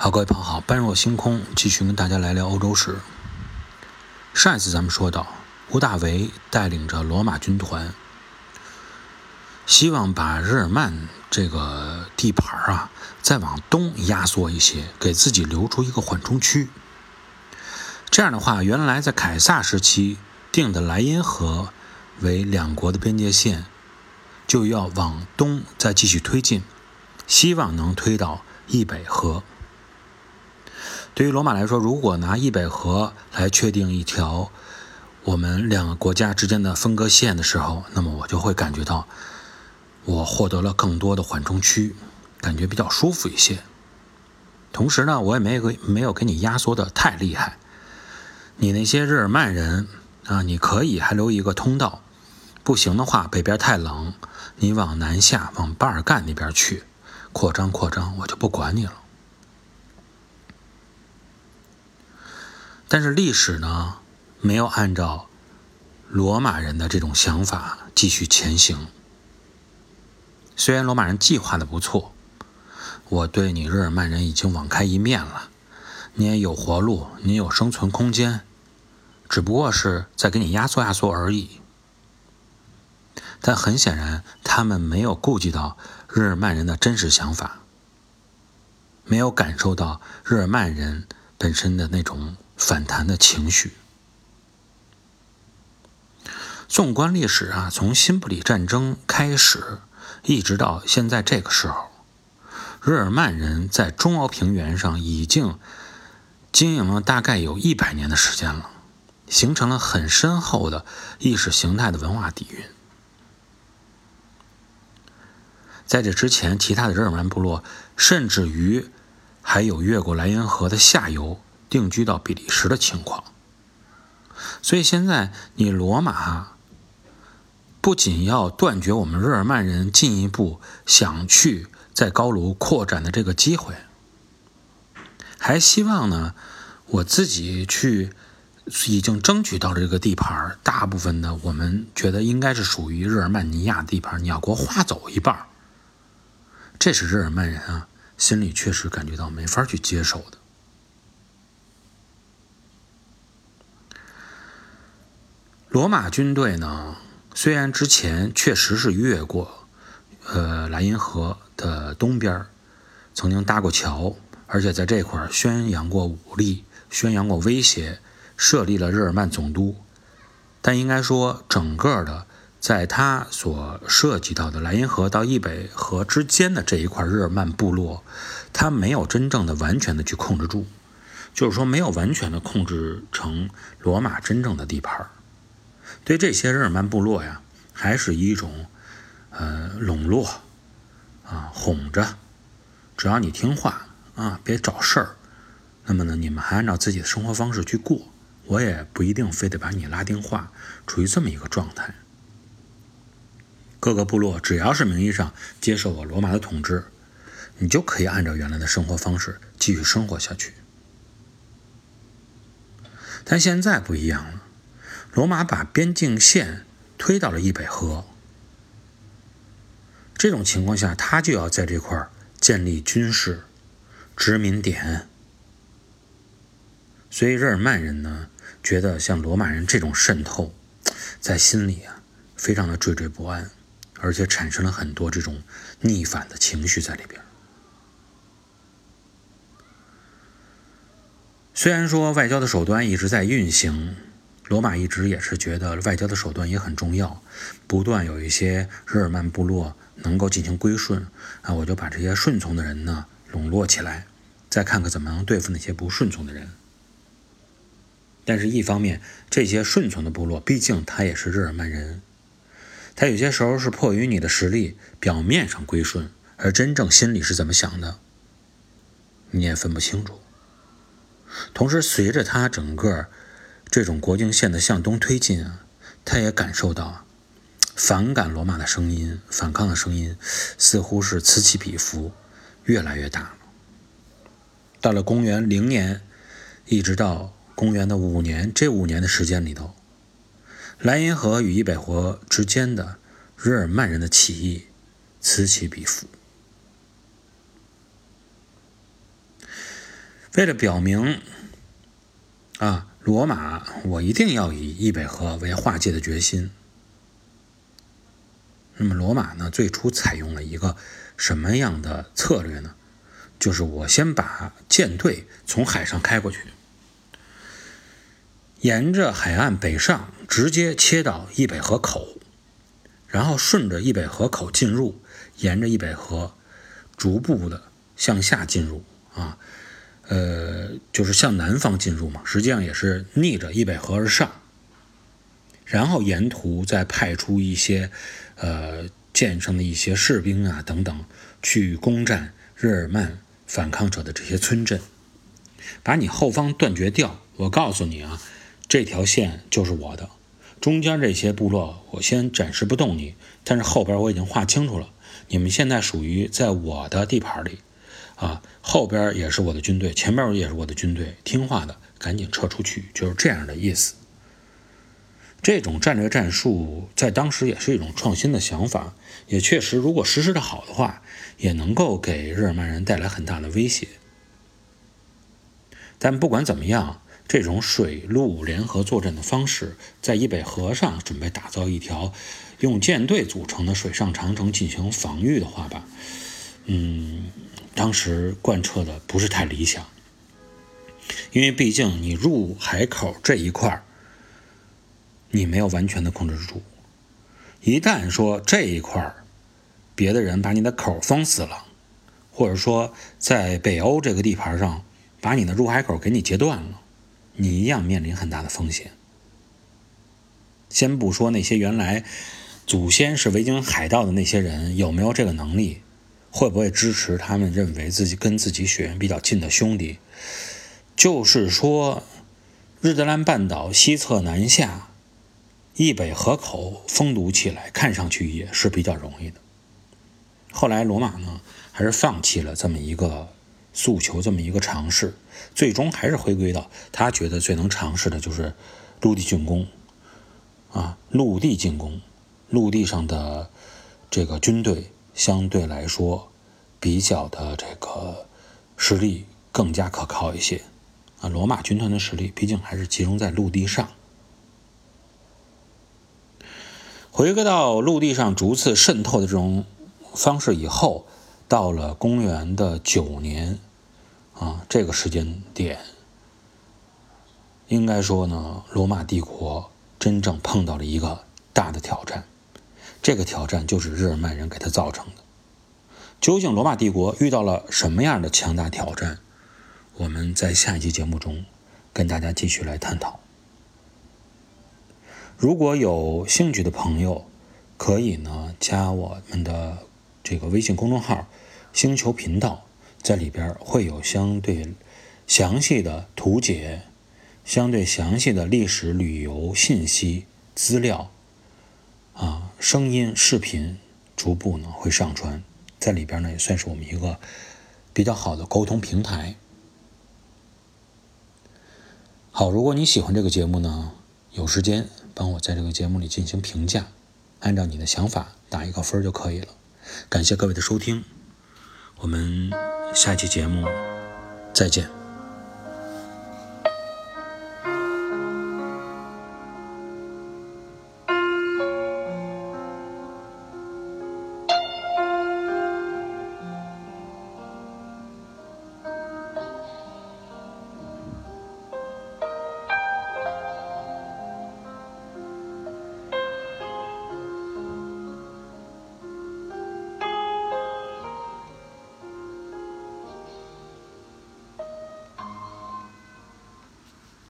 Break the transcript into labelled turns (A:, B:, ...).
A: 好，各位朋友好，般若星空继续跟大家来聊欧洲史。上一次咱们说到，吴大维带领着罗马军团，希望把日耳曼这个地盘啊再往东压缩一些，给自己留出一个缓冲区。这样的话，原来在凯撒时期定的莱茵河为两国的边界线，就要往东再继续推进，希望能推到易北河。对于罗马来说，如果拿易北河来确定一条我们两个国家之间的分割线的时候，那么我就会感觉到我获得了更多的缓冲区，感觉比较舒服一些。同时呢，我也没有没有给你压缩的太厉害。你那些日耳曼人啊，你可以还留一个通道，不行的话，北边太冷，你往南下，往巴尔干那边去扩张扩张，我就不管你了。但是历史呢，没有按照罗马人的这种想法继续前行。虽然罗马人计划的不错，我对你日耳曼人已经网开一面了，你也有活路，你有生存空间，只不过是在给你压缩压缩而已。但很显然，他们没有顾及到日耳曼人的真实想法，没有感受到日耳曼人本身的那种。反弹的情绪。纵观历史啊，从新布里战争开始，一直到现在这个时候，日耳曼人在中欧平原上已经经营了大概有一百年的时间了，形成了很深厚的意识形态的文化底蕴。在这之前，其他的日耳曼部落，甚至于还有越过莱茵河的下游。定居到比利时的情况，所以现在你罗马不仅要断绝我们日耳曼人进一步想去在高卢扩展的这个机会，还希望呢，我自己去已经争取到了这个地盘，大部分的我们觉得应该是属于日耳曼尼亚地盘，你要给我划走一半，这是日耳曼人啊心里确实感觉到没法去接受的。罗马军队呢，虽然之前确实是越过，呃莱茵河的东边曾经搭过桥，而且在这块宣扬过武力，宣扬过威胁，设立了日耳曼总督，但应该说，整个的在他所涉及到的莱茵河到易北河之间的这一块日耳曼部落，他没有真正的完全的去控制住，就是说没有完全的控制成罗马真正的地盘对这些日耳曼部落呀，还是一种，呃，笼络，啊，哄着，只要你听话啊，别找事儿，那么呢，你们还按照自己的生活方式去过，我也不一定非得把你拉丁化，处于这么一个状态。各个部落只要是名义上接受我罗马的统治，你就可以按照原来的生活方式继续生活下去。但现在不一样了。罗马把边境线推到了易北河，这种情况下，他就要在这块建立军事殖民点，所以日耳曼人呢，觉得像罗马人这种渗透，在心里啊，非常的惴惴不安，而且产生了很多这种逆反的情绪在里边。虽然说外交的手段一直在运行。罗马一直也是觉得外交的手段也很重要，不断有一些日耳曼部落能够进行归顺，啊，我就把这些顺从的人呢笼络起来，再看看怎么能对付那些不顺从的人。但是，一方面，这些顺从的部落毕竟他也是日耳曼人，他有些时候是迫于你的实力，表面上归顺，而真正心里是怎么想的，你也分不清楚。同时，随着他整个。这种国境线的向东推进啊，他也感受到反感罗马的声音、反抗的声音，似乎是此起彼伏，越来越大了。到了公元零年，一直到公元的五年，这五年的时间里头，莱茵河与易北河之间的日耳曼人的起义此起彼伏。为了表明啊，罗马我一定要以易北河为划界的决心。那么罗马呢，最初采用了一个什么样的策略呢？就是我先把舰队从海上开过去，沿着海岸北上，直接切到易北河口，然后顺着易北河口进入，沿着易北河逐步的向下进入啊，呃，就是向南方进入嘛，实际上也是逆着易北河而上。然后沿途再派出一些，呃，舰上的一些士兵啊等等，去攻占日耳曼反抗者的这些村镇，把你后方断绝掉。我告诉你啊，这条线就是我的，中间这些部落我先暂时不动你，但是后边我已经划清楚了，你们现在属于在我的地盘里，啊，后边也是我的军队，前边也是我的军队，听话的赶紧撤出去，就是这样的意思。这种战略战术在当时也是一种创新的想法，也确实，如果实施的好的话，也能够给日耳曼人带来很大的威胁。但不管怎么样，这种水陆联合作战的方式，在易北河上准备打造一条用舰队组成的水上长城进行防御的话吧，嗯，当时贯彻的不是太理想，因为毕竟你入海口这一块儿。你没有完全的控制住，一旦说这一块儿别的人把你的口封死了，或者说在北欧这个地盘上把你的入海口给你截断了，你一样面临很大的风险。先不说那些原来祖先是维京海盗的那些人有没有这个能力，会不会支持他们认为自己跟自己血缘比较近的兄弟，就是说日德兰半岛西侧南下。易北河口封堵起来，看上去也是比较容易的。后来罗马呢，还是放弃了这么一个诉求，这么一个尝试，最终还是回归到他觉得最能尝试的就是陆地进攻。啊，陆地进攻，陆地上的这个军队相对来说比较的这个实力更加可靠一些。啊，罗马军团的实力毕竟还是集中在陆地上。回归到陆地上逐次渗透的这种方式以后，到了公元的九年，啊，这个时间点，应该说呢，罗马帝国真正碰到了一个大的挑战，这个挑战就是日耳曼人给他造成的。究竟罗马帝国遇到了什么样的强大挑战？我们在下一期节目中跟大家继续来探讨。如果有兴趣的朋友，可以呢加我们的这个微信公众号“星球频道”，在里边会有相对详细的图解、相对详细的历史旅游信息资料啊，声音、视频逐步呢会上传，在里边呢也算是我们一个比较好的沟通平台。好，如果你喜欢这个节目呢，有时间。帮我在这个节目里进行评价，按照你的想法打一个分就可以了。感谢各位的收听，我们下期节目再见。